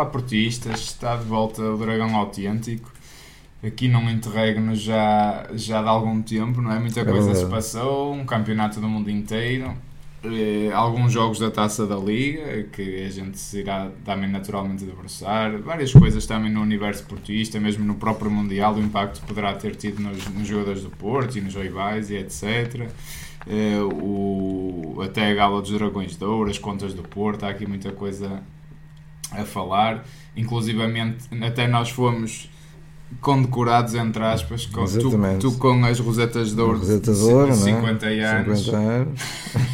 Olá portistas, está de volta o Dragão Autêntico. Aqui num interregno já, já de algum tempo, não é? Muita coisa se passou, um campeonato do mundo inteiro, eh, alguns jogos da taça da Liga, que a gente se irá também naturalmente debruçar, várias coisas também no universo portista, mesmo no próprio Mundial, o impacto que poderá ter tido nos, nos jogadores do Porto e nos rivais e etc. Eh, o, até a Gala dos Dragões de Ouro, as contas do Porto, há aqui muita coisa a falar. Inclusivamente, até nós fomos condecorados, entre aspas, com, tu, tu, com as rosetas de ouro Roseta de, ouro, 50 é? anos. 50 anos.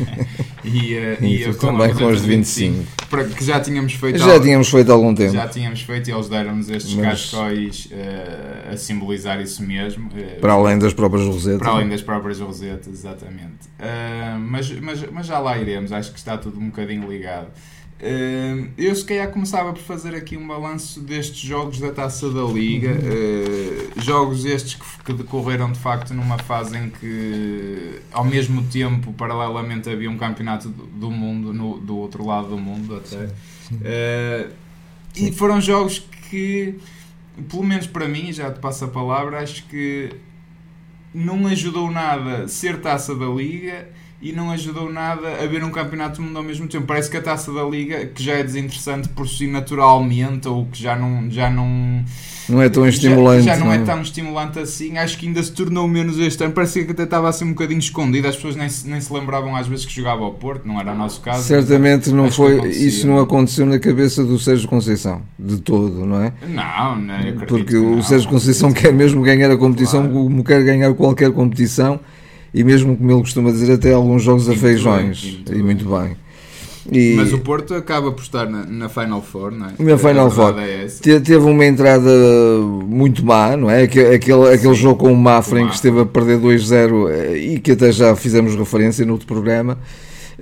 e, uh, e, e eu também com os de 25. 25. Para, que já tínhamos feito já tínhamos feito há algum tempo. Já tínhamos feito e eles deram-nos estes Mas, cascóis uh, a simbolizar isso mesmo. Uh, para além das próprias rosetas. Para além das próprias rosetas, exatamente. mas, mas, mas já lá iremos, acho que está tudo um bocadinho ligado. Uh, eu se calhar começava por fazer aqui um balanço destes jogos da Taça da Liga, uh, jogos estes que, que, decorreram de facto numa fase em que ao mesmo tempo, paralelamente, havia um campeonato do, do mundo no, do outro lado do mundo até. Uh, e foram jogos que, pelo menos para mim, já te passo a palavra, acho que não ajudou nada ser Taça da Liga e não ajudou nada a ver um campeonato do mundo ao mesmo tempo. Parece que a taça da liga, que já é desinteressante por si naturalmente, ou que já não. Já não não é tão estimulante. Já, já não, não, é tão estimulante assim. Acho que ainda se tornou menos este ano. Parecia que até estava assim um bocadinho escondido. As pessoas nem, nem se lembravam às vezes que jogava ao Porto, não era o nosso caso. Certamente não foi. Isso não aconteceu na cabeça do Sérgio Conceição, de todo, não é? Não, não Porque o Sérgio Conceição quer mesmo ganhar a competição, claro. como quer ganhar qualquer competição e mesmo como ele costuma dizer, até alguns jogos a feijões. E muito bem. E Mas o Porto acaba por estar na, na Final Four, não é? Na Final Four. É teve uma entrada muito má, não é? Aquele, aquele, aquele jogo com o Mafra em que esteve a perder 2-0 eh, e que até já fizemos referência no outro programa.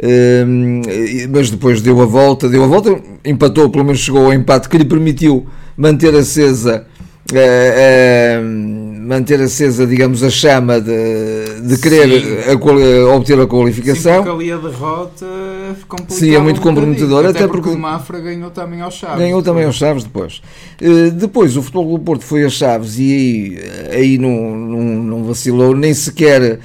Um, mas depois deu a volta, deu a volta, empatou, pelo menos chegou ao empate que lhe permitiu manter acesa uh, uh, manter acesa, digamos, a chama de, de querer a, obter a qualificação. Sim, porque ali a derrota Sim, é muito um comprometedora, até, até porque, porque, o Mafra ganhou também aos Chaves. Ganhou depois. também aos Chaves depois. Uh, depois o Futebol do Porto foi a Chaves e aí, aí não, não, não vacilou, nem sequer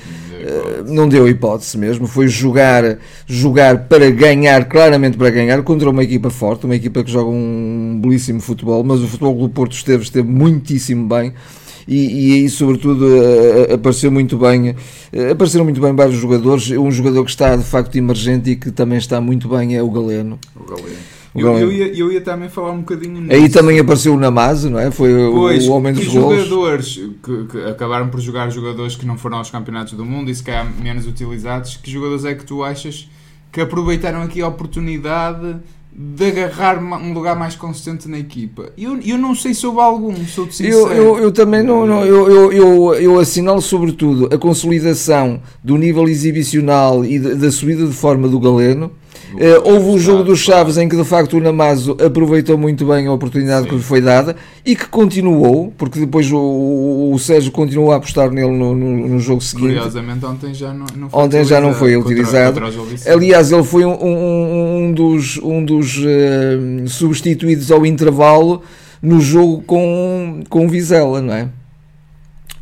não deu hipótese mesmo, foi jogar, jogar para ganhar, claramente para ganhar, contra uma equipa forte, uma equipa que joga um belíssimo futebol, mas o futebol do Porto esteve, esteve muitíssimo bem. E, e aí, sobretudo, apareceu muito bem, apareceram muito bem vários jogadores. Um jogador que está de facto emergente e que também está muito bem é o Galeno. O Galeno. Eu, eu, ia, eu ia também falar um bocadinho nisso. Aí também apareceu o Namaz, não é? Foi pois, o, homem dos gols. jogadores que, que, acabaram por jogar jogadores que não foram aos campeonatos do mundo e se calhar menos utilizados, que jogadores é que tu achas que aproveitaram aqui a oportunidade de agarrar um lugar mais consistente na equipa. Eu, eu não sei sobre algum, sou. Eu, eu, eu também não, não eu, eu, eu, eu assinalo sobretudo a consolidação do nível exibicional e da subida de forma do Galeno houve o jogo dos Chaves em que de facto o Namazo aproveitou muito bem a oportunidade Sim. que lhe foi dada e que continuou, porque depois o, o Sérgio continuou a apostar nele no, no, no jogo seguinte. Curiosamente, ontem já não, não foi ontem já não foi utilizado. Contra, contra Aliás, ele foi um, um, um dos, um dos uh, substituídos ao intervalo no jogo com, com o Vizela, não é?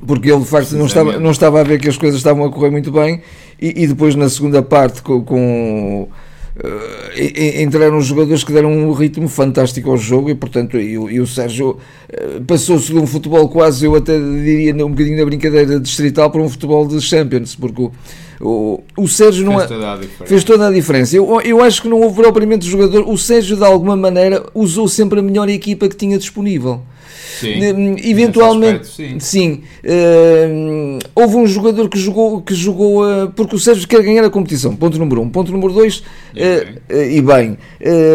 Porque ele de facto não estava, não estava a ver que as coisas estavam a correr muito bem e, e depois na segunda parte com, com entraram jogadores que deram um ritmo fantástico ao jogo e, portanto, e, e o Sérgio uh, passou-se de um futebol quase, eu até diria, um bocadinho na brincadeira distrital para um futebol de Champions, porque o, o, o Sérgio não fez, é- toda fez toda a diferença. Eu, eu acho que não houve propriamente jogador. O Sérgio, de alguma maneira, usou sempre a melhor equipa que tinha disponível. Sim, eventualmente, aspecto, sim. sim uh, houve um jogador que jogou, que jogou uh, porque o Sérgio quer ganhar a competição. Ponto número um. Ponto número dois, e bem,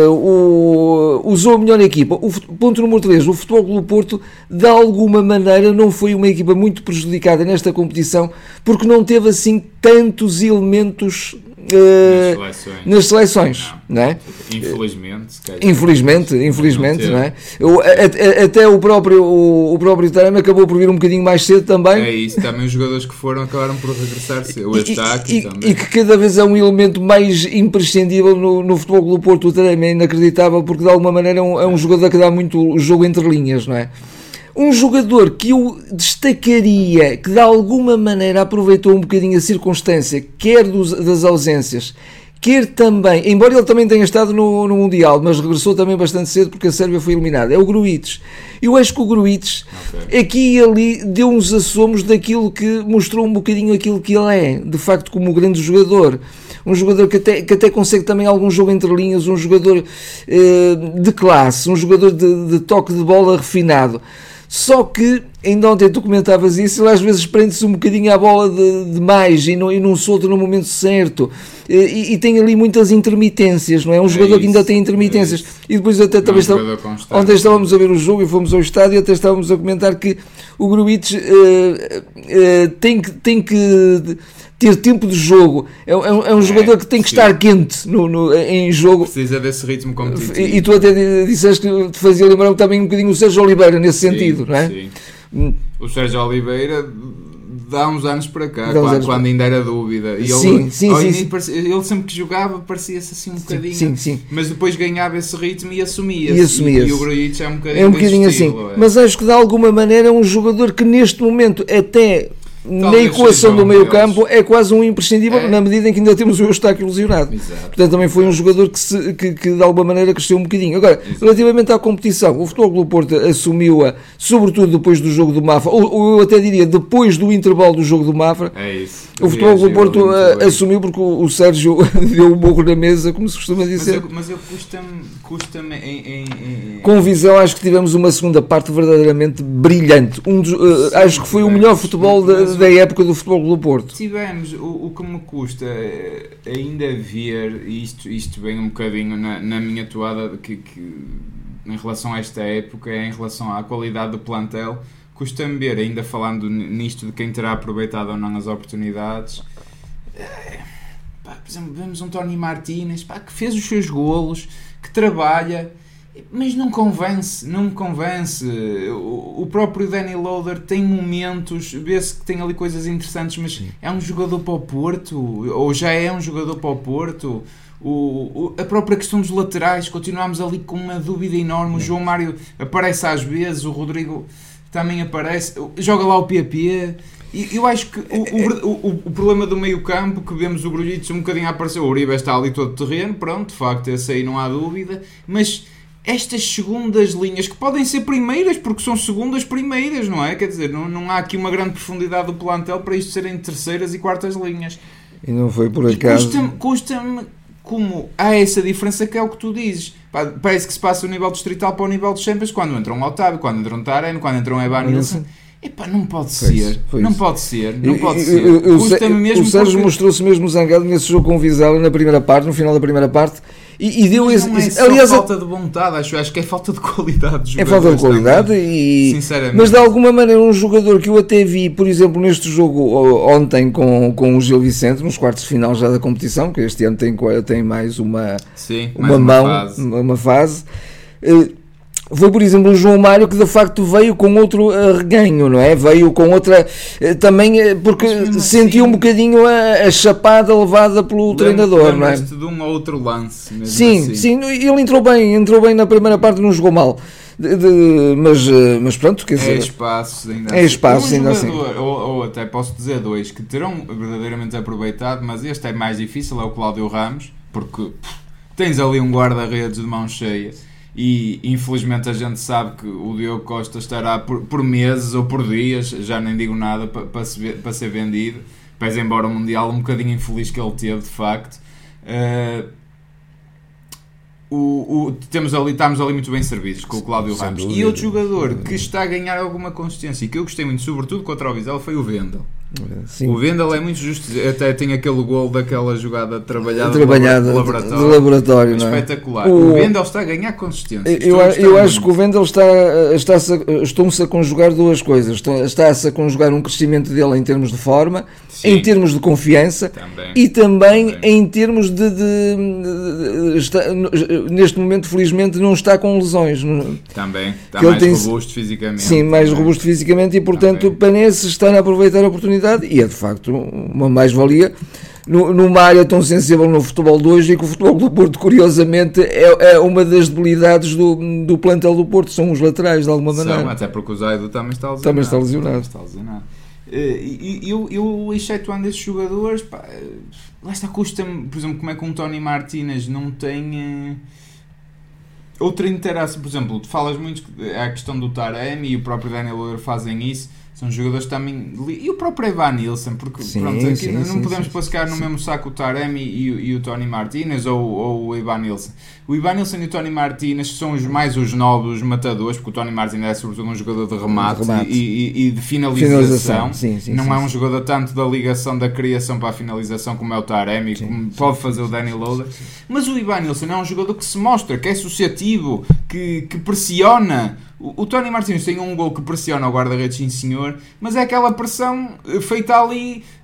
o, usou a melhor equipa. O, ponto número três, o Futebol do Porto, de alguma maneira, não foi uma equipa muito prejudicada nesta competição porque não teve assim tantos elementos uh, nas seleções, nas seleções não. não é? Infelizmente, infelizmente, infelizmente, não, não é? Eu, até o próprio, o, o próprio Taremi acabou por vir um bocadinho mais cedo também. É isso, também os jogadores que foram acabaram por regressar o ataque e, também. E que cada vez é um elemento mais imprescindível no, no futebol do Porto. O Taremi é inacreditável porque de alguma maneira é um, é um jogador que dá muito jogo entre linhas, não é? Um jogador que eu destacaria, que de alguma maneira aproveitou um bocadinho a circunstância, quer dos, das ausências, quer também, embora ele também tenha estado no, no, Mundial, mas regressou também bastante cedo porque a Sérvia foi eliminada, é o Gruites. Eu acho que o Gruites, okay. aqui e ali, deu uns assomos daquilo que mostrou um bocadinho aquilo que ele é, de facto, como grande jogador. Um jogador que até, que até consegue também algum jogo entre linhas, um jogador eh, de classe, um jogador de, de toque de bola refinado. Só que, ainda ontem tu comentavas isso, ele às vezes prende-se um bocadinho à bola de, mais e não, e não solta no momento certo. E, e, tem ali muitas intermitências, não é? Um é jogador isso, que ainda tem intermitências. É e depois até também é um está, ontem estávamos a ver o jogo e fomos ao estádio e até estávamos a comentar que o Gruitch uh, uh, tem que. Tem que ter tempo de jogo. É, é, um, é um jogador que tem que sim. estar quente no, no, em jogo. Precisa desse ritmo competitivo. E, e, tu até disseste que te fazia lembrar também um bocadinho o Sérgio Oliveira nesse sim, sentido, não é? Sim. O Sérgio Oliveira dá uns anos para cá, quando, anos quando ainda era dúvida. E sim, ele, sim, sim, sim. Parecia, ele sempre que jogava parecia-se assim um bocadinho. Sim, sim. Mas depois ganhava esse ritmo e assumia-se. E, assumia e, e o Grujic é um bocadinho, é um bocadinho assim. É. Mas acho que de alguma maneira é um jogador que neste momento até na equação do meio campo é quase um imprescindível é. na medida em que ainda temos o Eustáquio lesionado. Exato. Portanto, também foi um jogador que, se, que, que, de alguma maneira cresceu um bocadinho. Agora, Exato. relativamente à competição, o Futebol Clube Porto assumiu-a, sobretudo depois do jogo do Mafra, ou, ou, eu até diria depois do intervalo do jogo do Mafra. É isso. O Futebol Clube Porto assumiu porque o, o Sérgio deu um morro na mesa, como se costuma dizer. Mas eu, eu custa-me custa em, em, em, Com visão, acho que tivemos uma segunda parte verdadeiramente brilhante. Um dos, uh, Sim, acho que foi o melhor futebol da da época do Futebol do Porto. Tivemos, o, o que me custa eh, ainda ver, isto, isto vem um bocadinho na, na minha toada, que, que, em relação a esta época, é em relação à qualidade do plantel, custa-me ver, ainda falando nisto de quem terá aproveitado ou não as oportunidades. É, pá, por exemplo, vemos um Tony Martínez que fez os seus golos, que trabalha mas não convence, não me convence. O, próprio Danny Loader tem momentos, vê-se que tem ali coisas interessantes, mas Sim. é um jogador para o Porto, ou já é um jogador para o Porto. O, o, a própria questão dos laterais, continuamos ali com uma dúvida enorme. O João Mário aparece às vezes, o Rodrigo também aparece, joga lá o PP. E eu acho que o, o, o, problema do meio campo, que vemos o Grujic um bocadinho a aparecer, o Uribe está ali todo terreno, pronto, de facto, esse aí não há dúvida, mas estas segundas linhas, que podem ser primeiras, porque são segundas primeiras, não é? Quer dizer, não, não há aqui uma grande profundidade do plantel para isto serem terceiras e quartas linhas. E não foi por acaso. Custa-me custa como há essa diferença que é o que tu dizes. Parece que se passa o nível distrital para o nível dos Champions quando entra um Otávio, quando entra um Tareno, quando entra um Evan Nilsson. Epá, não pode ser. Não pode ser. Não pode ser. o Sérgio porque... mostrou-se mesmo zangado nesse jogo com o Vizela na primeira parte, no final da primeira parte e, e deu esse. Não é aliás, falta de vontade, acho, acho que é falta de qualidade. É falta de qualidade também, e. Sinceramente. Mas de alguma maneira, um jogador que eu até vi, por exemplo, neste jogo ontem com, com o Gil Vicente, nos quartos de final já da competição, que este ano tem, tem mais uma, Sim, uma mais mão, uma fase. Uma fase eh, foi, por exemplo, o João Mário que de facto veio com outro uh, reganho, não é? Veio com outra. Uh, também uh, porque sentiu assim, um bocadinho a, a, chapada levada pelo treinador, não é? de um outro lance. sim, assim. sim, ele entrou bem, entrou bem na primeira parte, não jogou mal. De, de, mas, mas pronto, quer é dizer. É espaço ainda É assim. espaço ainda jogador, assim. Ou, ou, até posso dizer dois que terão verdadeiramente aproveitado, mas este é mais difícil, é o Cláudio Ramos, porque pff, tens ali um guarda-redes de mão cheia e infelizmente a gente sabe que o Diogo Costa estará por, por meses ou por dias, já nem digo nada, para, para, se, para ser vendido. Pese embora o Mundial um bocadinho infeliz que ele teve, de facto. Uh, o, o, temos ali, estamos ali muito bem servidos com o Cláudio Ramos. E outro jogador que está a ganhar alguma consistência e que eu gostei muito, sobretudo contra o Vizela, foi o Vendel. Sim. O Vendel é muito justo, até tem aquele gol daquela jogada trabalhada, trabalhada de laboratório, de laboratório é? espetacular. O, o Vendel está a ganhar consistência. Eu, eu acho que o Vendel está, está estão-se a conjugar duas coisas. Está-se a conjugar um crescimento dele em termos de forma, Sim. em termos de confiança também. e também, também, em termos de, de, de, de está, neste momento felizmente não está com lesões. Também, está mais tem, robusto fisicamente. Sim, mais também. robusto fisicamente e portanto parece estar a aproveitar a oportunidade e é de facto uma mais-valia numa área tão sensível no futebol de hoje e que o futebol do Porto, curiosamente, é, é uma das debilidades do, do plantel do Porto, são os laterais, de alguma maneira. São, até porque o Zaido também está lesionado. Também está lesionado. Está lesionado. E eu, eu, excetuando esses jogadores, pá, eh, lá está, custa-me, por exemplo, como é que um Tony Martínez não tem eh, outra interação. Por exemplo, tu falas muito a questão do Taremi e o próprio Daniel Lower fazem isso são jogadores também. E o próprio Evan Nilsson, porque sim, pronto, aqui sim, não sim, podemos sim, no mesmo saco o Taremi e, e, o Tony Martinez ou, ou o Evan Nilsson. O Ivan Nilsson e o Tony Martinez são os mais os novos matadores, porque o Tony Martinez é sobretudo um jogador de remate, remate. E, e, e, de finalização. Sim, sim, não sim, é um jogador tanto da ligação da criação para a finalização como é o Taremi, como pode fazer o Danny Loader. Mas o Ivan Nilsson é um jogador que se mostra, que é associativo, que, que pressiona. O, o Tony Martins tem um gol que pressiona o guarda-redes, sim senhor, mas é aquela pressão feita ali eh,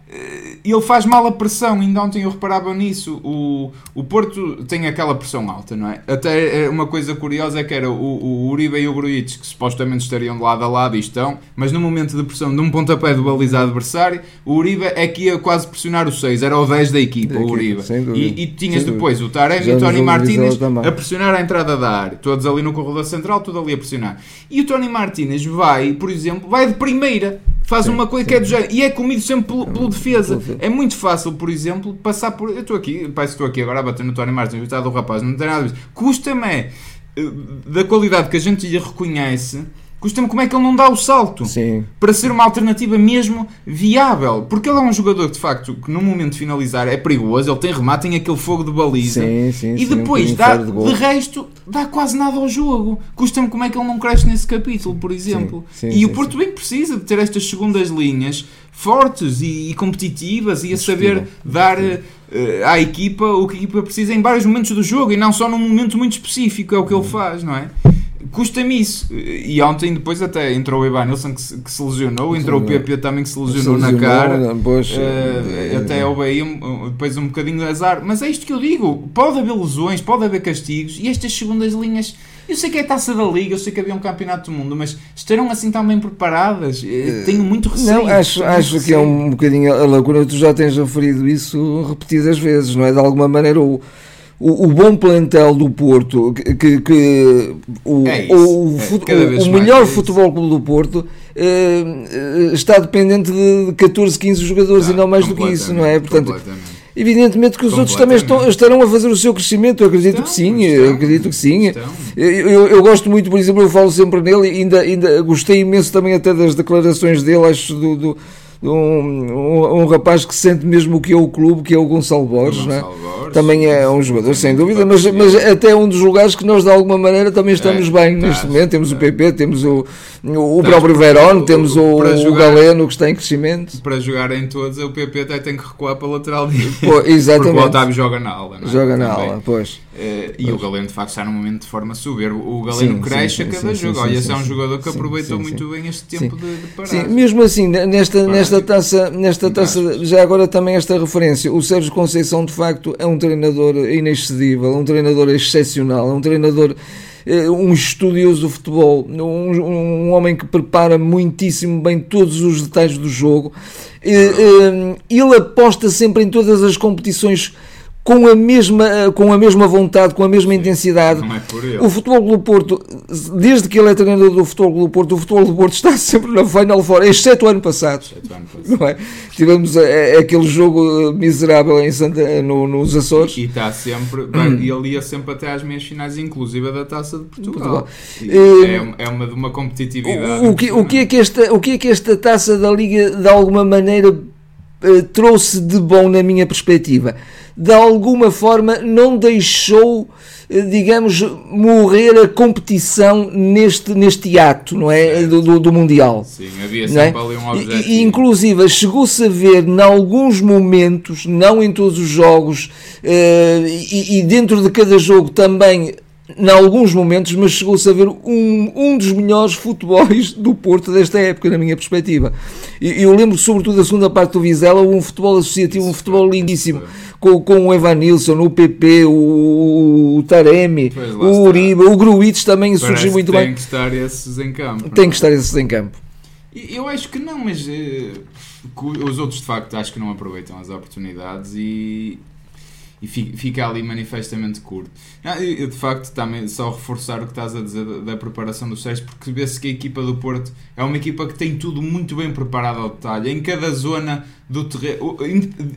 ele faz mal a pressão, ainda ontem eu reparava nisso. O, o Porto tem aquela pressão alta, não é? Até eh, uma coisa curiosa é que era o, o Uribe e o Gruitch, que supostamente estariam de lado a lado e estão, mas no momento de pressão de um pontapé do balizado adversário, o Uribe é que ia quase pressionar o 6, era o 10 da equipa, da o Uribe. E, e, tinhas depois o Taremi e o Tony Martínez a pressionar a entrada da área, todos ali no corredor central, tudo ali a pressionar. E o Tony Martínez vai, por exemplo, vai de primeira faz sim, uma coisa sim. que é do género e é comido sempre pelo, pelo defesa. É muito fácil, por exemplo, passar por. Eu estou aqui, parece estou aqui agora a bater no Tony Martins, está do rapaz, não tem nada a ver. Custa-me é, da qualidade que a gente lhe reconhece Custa-me como é que ele não dá o salto Sim. para ser uma alternativa mesmo viável. Porque ele é um jogador de facto que no momento de finalizar é perigoso, ele tem remate, tem aquele fogo de baliza sim, sim, e depois um dá, de, de, resto dá quase nada ao jogo. Custa-me como é que ele não cresce nesse capítulo, por exemplo. e o Porto bem precisa de ter estas segundas linhas fortes e, e competitivas e a saber dar uh, à equipa o que a equipa precisa em vários momentos do jogo e não só num momento muito específico, é o que ele faz, não é? Custa-me isso. E ontem depois até entrou o Ivan Nilsson que se, que se lesionou, entrou o PP também que se lesionou, se lesionou na cara. Pois, uh, é, até houve aí um, depois um bocadinho de azar. Mas é isto que eu digo: pode haver lesões, pode haver castigos e estas segundas linhas. Eu sei que é a taça da Liga, eu sei que havia um campeonato do mundo, mas estarão assim tão bem preparadas? Eh, tenho muito receio. Não, acho, acho que é um bocadinho a lacuna. Tu já tens referido isso repetidas vezes, não é? De alguma maneira, o o, o, bom plantel do Porto, que, que o, é o, é, o melhor é futebol clube do Porto uh, está dependente de 14, 15 jogadores ah, e não mais do que isso, não é? Portanto, evidentemente que os outros também estão, estarão a fazer o seu crescimento, eu acredito estão, que sim, estão, acredito que sim. Eu, eu, eu, gosto muito, por exemplo, eu falo sempre nele, ainda, ainda gostei imenso também até das declarações dele, acho do, do um, um, um, rapaz que sente mesmo o que é o clube, que é o Gonçalo Borges, é? Borges também é um jogador, sem dúvida, mas, mas até um dos lugares que nós de alguma maneira também estamos é, bem neste momento. Temos é. o PP, temos o, o, próprio Verón, temos o, o, Galeno que está em crescimento. Para jogar em todos, o PP até tem que recuar para a lateral Pô, exatamente. Porque o Otávio joga na aula. É? Joga na também. aula, pois. Uh, e o Galeno de facto está num momento de forma soberba. O Galeno sim, cresce sim, a cada sim, jogo. Olha, esse é um jogador que aproveitou muito bem este tempo de, de parar. Sim, mesmo assim, nesta, nesta taça, nesta taça, já agora também esta referência. O Sérgio Conceição de facto é um treinador inexcedível, um treinador excepcional, um treinador um estudioso do futebol, um, um, homem que prepara muitíssimo bem todos os detalhes do jogo. Eh, ele aposta sempre em todas as competições com a mesma, com a mesma vontade, com a mesma intensidade. É o Futebol do Porto, desde que ele é treinador do Futebol do Porto, o Futebol do Porto está sempre na Final Four, exceto o ano passado. Não é? Tivemos a, eh, a, aquele jogo miserável em Santa, no, nos Açores. E, e está sempre, hum. e ele ia sempre até às meias finais, inclusive da Taça de Portugal. Portugal. É, é, uma de uma competitividade. O, o, que, o, que é que esta, o que é que esta Taça da Liga de alguma maneira trouxe de bom na minha perspectiva? De alguma forma não deixou eh, digamos, morrer a competição neste, neste ato, não é? Do, do, do Mundial. Sim, havia é? sempre é? ali um objetivo. E, inclusive, chegou-se a ver, em alguns momentos, não em todos os jogos, uh, e, e dentro de cada jogo também em alguns momentos, mas chegou-se a ver um, um dos melhores futebols do Porto desta época, na minha perspectiva. E eu lembro sobretudo da segunda parte do Vizela, um futebol associativo, um futebol lindíssimo, com, com o Evanilson, o PP, o, o Taremi, o Uribe, o Gruitch também Parece surgiu muito tem bem. Tem que estar esses em campo. Tem que estar esses em campo. Eu acho que não, mas uh, os outros de facto acho que não aproveitam as oportunidades e, e fica ali manifestamente curto. Ah, eu, de facto, também só reforçar o que estás a dizer da, preparação dos seis, porque vê-se que a equipa do Porto é uma equipa que tem tudo muito bem preparado ao detalhe. Em cada zona do terreno,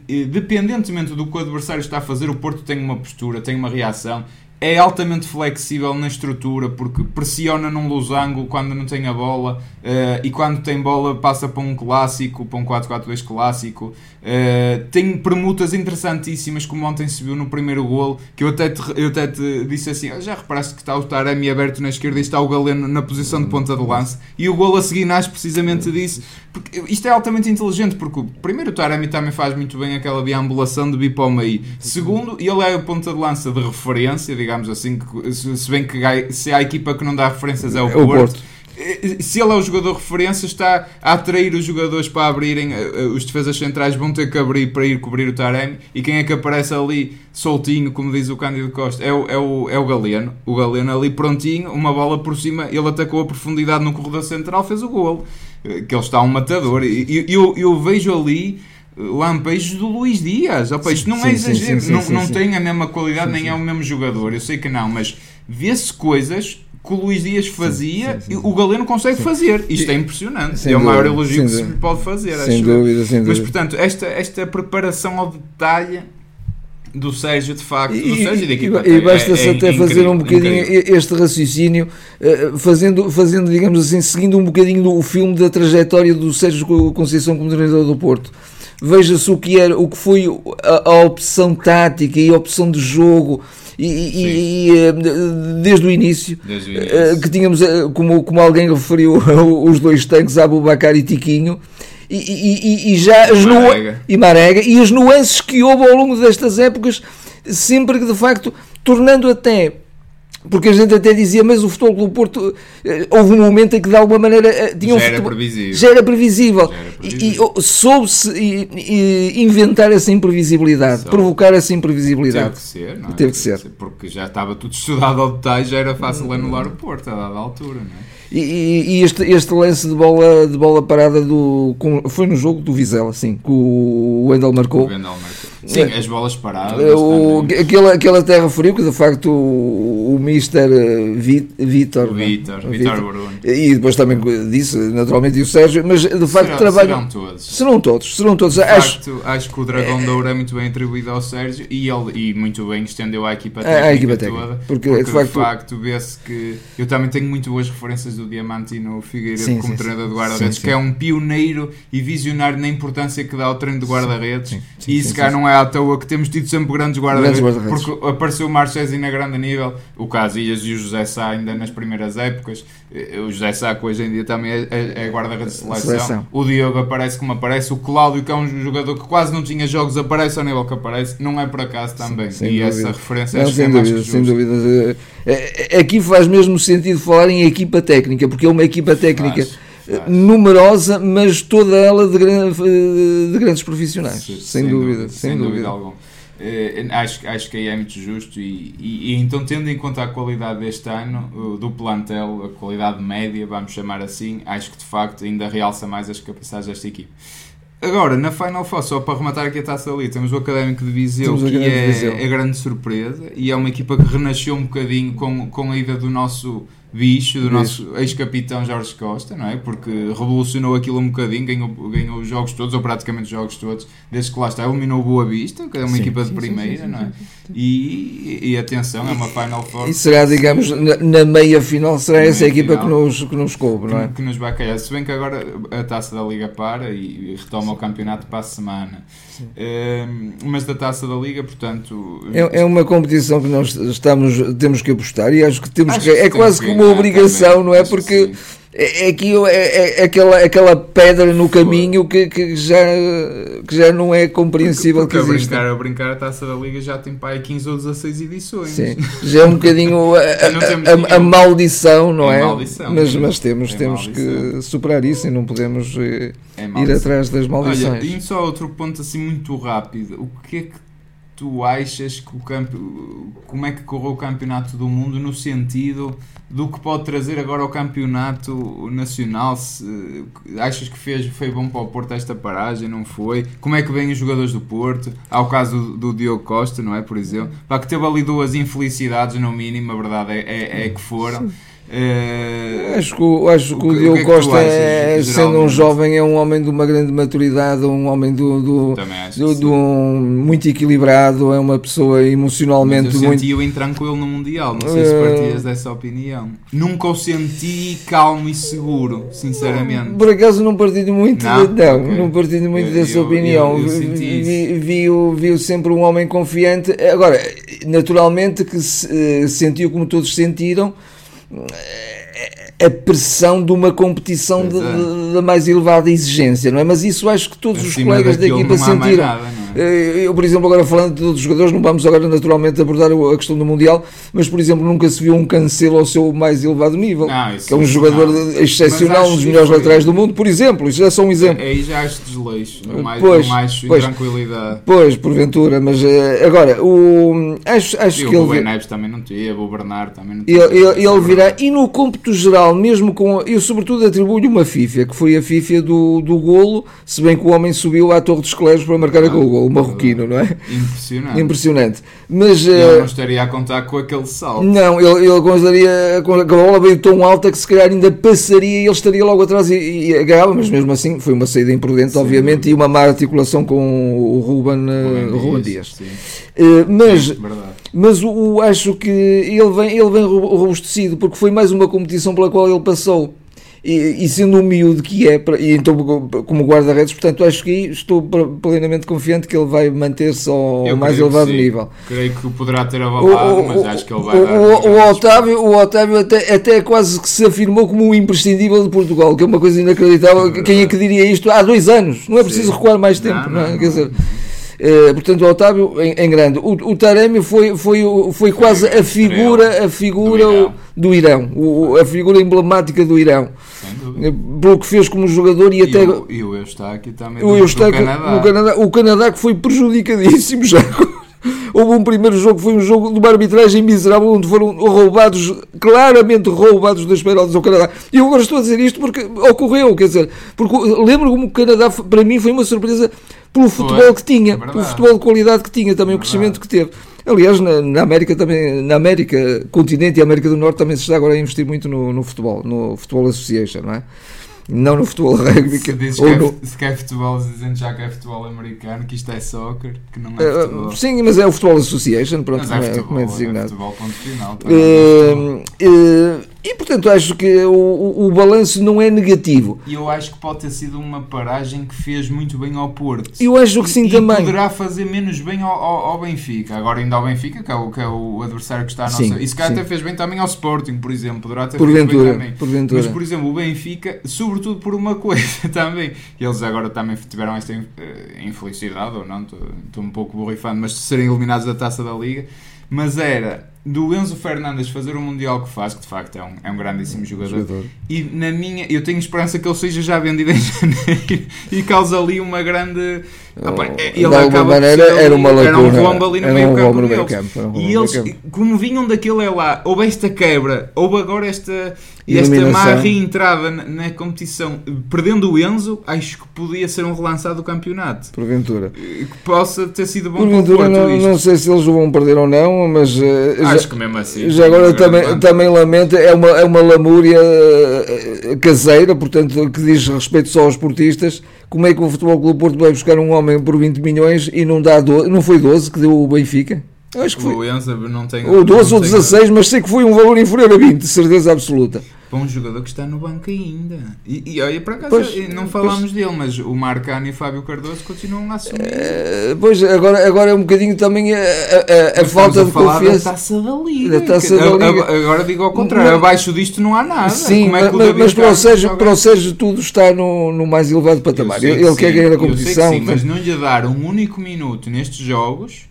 independentemente do que o adversário está a fazer, o Porto tem uma postura, tem uma reação é altamente flexível na estrutura porque pressiona num losango quando não tem a bola uh, e quando tem bola passa para um clássico, para um 4-4-2 clássico. Uh, tem permutas interessantíssimas, como ontem se viu no primeiro golo, que eu até te, eu até te disse assim: ah, já reparaste que está o Taremi aberto na esquerda e está o Galeno na posição de ponta de lance, e o golo a seguir nasce precisamente disso. Porque isto é altamente inteligente, porque primeiro o Taremi também faz muito bem aquela deambulação de para o meio. Segundo, ele é a ponta de lança de referência, digamos assim, se bem que se há a equipa que não dá referências é o, é Porto. Porto. Se ele é o jogador referência, está a atrair os jogadores para abrirem, eh, eh, os defesas centrais vão ter que abrir para ir cobrir o Taremi. E quem é que aparece ali soltinho, como diz o Cândido Costa, é o, é o, é o Galeno. O Galeno ali prontinho, uma bola por cima, ele atacou a profundidade no corredor central, fez o gol. Eh, que ele está um matador. E eu, eu vejo ali lampejos do Luís Dias. Opa, isto não sim, é exagero, sim, sim, não, não tem a mesma qualidade, nem é o mesmo jogador. Eu sei que não, mas vê-se coisas que o Luís Dias fazia e o Galeno consegue fazer. Isto é impressionante. Sem é o maior elogio que se pode fazer. Sem dúvida, sem dúvida. Mas portanto, esta, esta preparação ao detalhe do Sérgio, de facto, do Sérgio da equipa. E, e basta-se é, até incrível, fazer um bocadinho incrível. este raciocínio, eh, fazendo, fazendo, digamos assim, seguindo um bocadinho o filme da trajetória do Sérgio Conceição como treinador do Porto veja-se o que era, o que foi a, a, opção tática e a opção de jogo e, e, eh, desde o início, desde o início. Eh, que tínhamos, eh, como, como alguém referiu, os dois tanques, Abubacar e Tiquinho. E, e, e, já e as Marega. e Marega e as nuances que houve ao longo destas épocas, sempre que de facto tornando até porque a gente até dizia, mas o Futebol do Porto eh, houve um momento em que de alguma maneira eh, tinha já, um era futebol, previsível. já era previsível. Já era previsível. E, e soube-se inventar essa imprevisibilidade, provocar essa imprevisibilidade. Teve que ser, não é? Teve que ser. Porque já estava tudo estudado ao detalhe, já era fácil anular o Porto a dada altura, não é? E, e, este, este lance de bola, de bola parada do. Com, foi no jogo do Vizela, sim, que o Wendel marcou. O marcou. Sim, as bolas paradas. O, aquela, aquela terra frio que de facto o, o Mister eh, Vitor. Vitor, Vitor Bruno. E depois também disse, naturalmente, e o Sérgio, mas de facto serão, trabalham. Serão todos. Serão todos, serão todos. De acho, facto, acho que o Dragão é, Douro é muito bem atribuído ao Sérgio e ele e muito bem estendeu à equipa técnica, a equipa técnica toda. Porque, porque de facto, facto vê-se que eu também tenho muito boas referências do Diamantino Figueiredo sim, como sim, treinador de guarda-redes, que é um pioneiro e visionário na importância que dá ao treino de guarda-redes. E isso cá não é à toa que temos tido sempre grandes guarda-redes, guarda porque apareceu o Marchesi na grande nível, o Casillas e o José Sá ainda nas primeiras épocas, o José Sá que hoje em dia também é, é, é guarda-redes de seleção. seleção. o Diogo aparece como aparece, o Cláudio que é um jogador que quase não tinha jogos aparece ao nível que aparece, não é por acaso também, sim, e dúvida. essa referência não, acho sem, dúvida, mais sem dúvida. É, é, aqui faz mesmo sentido falar em equipa técnica, porque é uma equipa técnica. Faz numerosa, mas toda ela de, de grandes profissionais, sem, sem, dúvida, dúvida, sem, dúvida, dúvida alguma. Uh, acho, acho que aí é muito justo e, e, e, então tendo em conta a qualidade deste ano do plantel, a qualidade média, vamos chamar assim, acho que de facto ainda realça mais as capacidades desta equipe. Agora, na Final Four, só para rematar aqui a taça ali, temos o Académico de Viseu, que é a grande surpresa e é uma equipa que renasceu um bocadinho com, com a ida do nosso bicho do nosso ex-capitão Jorge Costa, não é? Porque revolucionou aquilo um bocadinho, ganhou, ganhou os jogos todos, ou praticamente os jogos todos, desde que lá está, eliminou Boa Vista, que é uma sim, equipa de primeira, sim, sim, não é? E, e atenção, é uma Final Four. E será, digamos, na, na meia final, será essa equipa final, que, nos, que nos coube, não é? Que, que nos vai calhar. Se bem que agora a taça da Liga para e, retoma o campeonato para a semana. Uh, mas da taça da Liga, portanto. É, é, uma competição que nós estamos, temos que apostar e acho que temos acho que. É quase que uma obrigação, não é? Porque é, é, aqui, é, é, é, aquela, aquela pedra no caminho que, que, já, que já não é compreensível porque, porque que existe. A brincar, a brincar, a Taça da Liga já tem pai 15 ou 16 edições. Sim, já é um bocadinho a, a, a, maldição, não é? Maldição, mas, mas temos, temos que superar isso e não podemos eh, ir atrás das maldições. Olha, e só outro ponto assim muito rápido. O que é que tu achas que o campo, como é que correu o campeonato do mundo no sentido do que pode trazer agora ao campeonato nacional? Se, achas que fez, foi bom para o Porto esta paragem? Não foi? Como é que vêm os jogadores do Porto? Há o caso do, do Diogo Costa, não é? Por exemplo, para que teve ali duas infelicidades, no mínimo, a verdade é, é, é que foram. Sim Uh, acho que, acho que o, o Diogo é Costa, é, sendo um jovem, é um homem de uma grande maturidade, um homem do, do, do, do um, muito equilibrado, é uma pessoa emocionalmente Mas eu muito. senti-o intranquilo no Mundial, não sei se eh, partilhas dessa opinião. Nunca o senti calmo e seguro, sinceramente. Por acaso não partilho muito, não, não, okay. não partilho muito eu, dessa eu, opinião. Eu, vi, vi-o vi sempre um homem confiante. Agora, naturalmente que se, uh, sentiu como todos sentiram a pressão de uma competição de, é. da mais elevada exigência, não é? Mas isso acho que todos os colegas da equipa sentiram. Nada, é? Eu, por exemplo, agora falando de outros jogadores, não vamos agora naturalmente abordar a questão do Mundial, mas, por exemplo, nunca se viu um cancelo ao seu mais elevado nível, não, que é um jogador não. excepcional, um dos melhores foi... laterais do mundo, por exemplo, isso é só um exemplo. Aí já acho desleixo, não mais, pois, não pois, tranquilidade. Pois, porventura, mas eh, agora, o, acho, acho e que o ele... O Neves também não teve, o Bernardo também não teve. Ele, ele, ele virá, e no cômputo geral, mesmo com. Eu, sobretudo, atribuo-lhe uma FIFA, que foi a FIFA do, do golo, se bem que o homem subiu à Torre dos Clérigos para marcar ah, aquele golo, o marroquino, não é? Impressionante. Impressionante. Mas, ele uh, não estaria a contar com aquele salto. Não, ele, ele contaria com a bola veio tão alta que se calhar ainda passaria e ele estaria logo atrás e, e agarrava, mas mesmo assim foi uma saída imprudente, Sim. obviamente, e uma má articulação com o Ruben, uh, Ruben Dias. Dias. Uh, mas, Sim, mas o, o, acho que ele vem, ele vem robustecido porque foi mais uma competição pela qual ele passou e, e sendo um miúdo que é, e então como guarda-redes, portanto acho que estou plenamente confiante que ele vai manter-se ao Eu mais elevado nível. Creio que poderá ter avalado, o, mas acho que ele vai o, dar. O, Otávio, o Otávio até, até quase que se afirmou como um imprescindível de Portugal, que é uma coisa inacreditável. É Quem é que diria isto há dois anos? Não é preciso Sim. recuar mais tempo, não, não, não é? Quer dizer, Uh, portanto, o Otávio em, em grande. O, o, Taremi foi, foi, foi quase a figura, a figura do Irão, do Irão o, a figura emblemática do Irão. Eh, pelo que fez como jogador e, e até. O, e o Eustáquio também. O Eustáquio, Canadá. O Canadá. O Canadá que foi prejudicadíssimo já. Houve um primeiro jogo que foi um jogo de uma arbitragem miserável onde foram roubados, claramente roubados das penaltis ao Canadá. E eu agora estou a dizer isto porque ocorreu, quer dizer, porque lembro como o Canadá para mim foi uma surpresa pelo futebol que tinha, é pelo futebol de qualidade que tinha, também é o crescimento que teve. Aliás, na, na, América também, na América, continente e América do Norte também se está agora a investir muito no, no futebol, no futebol association, não é? não no futebol rugby. Se, diz que, é, no... futebol, dizendo já que é futebol americano, que isto é soccer, que não é eh, futebol. Uh, sim, mas é o Futebol Association, pronto, mas é, futebol, como é, é designado. É futebol, ponto final. Uh, uh, e portanto acho que o, o, balanço não é negativo. E eu acho que pode ter sido uma paragem que fez muito bem ao Porto. Eu acho que sim e, também. E poderá fazer menos bem ao, ao, ao, Benfica. Agora ainda ao Benfica, que é o, que é o adversário que está a nossa. Sim, e se calhar até fez bem também ao Sporting, por exemplo. Poderá ter por feito ventura, bem também. Por ventura. Mas por exemplo, o Benfica, sobretudo por uma coisa também. Eles agora também tiveram esta eh, infelicidade, ou não, estou um pouco borrifando, mas de serem eliminados da taça da Liga. Mas era do Enzo Fernandes fazer o Mundial que faz, que de facto é um, é um grandíssimo jogador. jogador. E na minha, eu tenho esperança que ele seja já vendido em janeiro e causa ali uma grande. Opa, ele de alguma maneira era uma loucura. Era um rombo ali no meio um campo. Meio campo um e eles, como vinham daquele é lá, houve esta quebra, houve agora esta, esta má reentrada na, na, competição, perdendo o Enzo, acho que podia ser um relançado do campeonato. Porventura. Que possa ter sido bom Porventura, para o Porto, não, não sei se eles vão perder ou não, mas uh, Acho que mesmo assim. Já agora também, também lamento, é uma, é uma lamúria eh, caseira, portanto, que diz respeito só aos esportistas. Como é que o Futebol Clube Porto vai buscar um homem por 20 milhões e não dá 12, não foi 12 que deu o Benfica? Eu acho que foi. O Enza não tem. Ou 12 ou 16, mas sei que foi um valor inferior a 20, de certeza absoluta para um jogador que está no banco ainda. E, e olha, por acaso, pois, não falámos pois, dele, mas o Marcano e o Fábio Cardoso continuam a assumir. Uh, pois, agora, agora é um bocadinho também a, a, a falta de confiança. Da taça da Liga. Da taça da Liga. Agora digo ao contrário, abaixo disto não há nada. Sim, é mas, mas para, o Sérgio, para o Sérgio tudo está no, no mais elevado patamar. Ele que quer ganhar a competição. Sim, mas não lhe dar um único minuto nestes jogos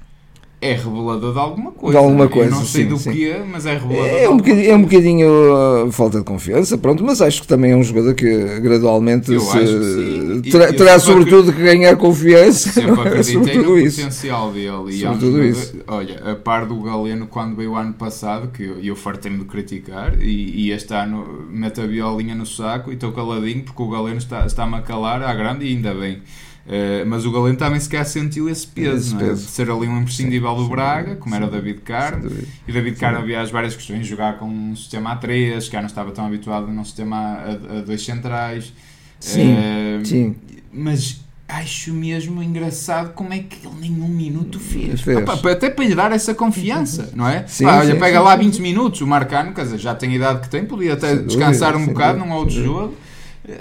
é revelador de alguma coisa. De alguma coisa, Eu não sei sim, do sim. que é, mas é revelador é um bocadinho, É um bocadinho uh, falta de confiança, pronto, mas acho que também é um jogador que gradualmente eu se, terá, terá sobretudo que ganhar confiança. Sempre acreditei no isso. potencial dele. E sobretudo isso. Olha, a par do Galeno quando veio o ano passado, que eu, eu fartei-me de criticar, e, e este ano mete a violinha no saco e estou caladinho porque o Galeno está-me está a calar à grande e ainda bem. Uh, mas o Galeno também sequer sentiu esse peso, esse peso. É? de ser ali um imprescindível do Braga, como era o David Carmo. E David Carmo havia as várias questões, jogar com um sistema A3, que já não estava tão habituado num sistema a, a dois centrais. Sim, uh, sim. Mas acho mesmo engraçado como é que ele nenhum minuto fez. fez. Ah, pá, até para lhe dar essa confiança, não é? Sim, pá, olha, sim, pega sim, lá 20 minutos, o Marcano, quer dizer, já tem a idade que tem, podia até descansar um bocado num outro jogo.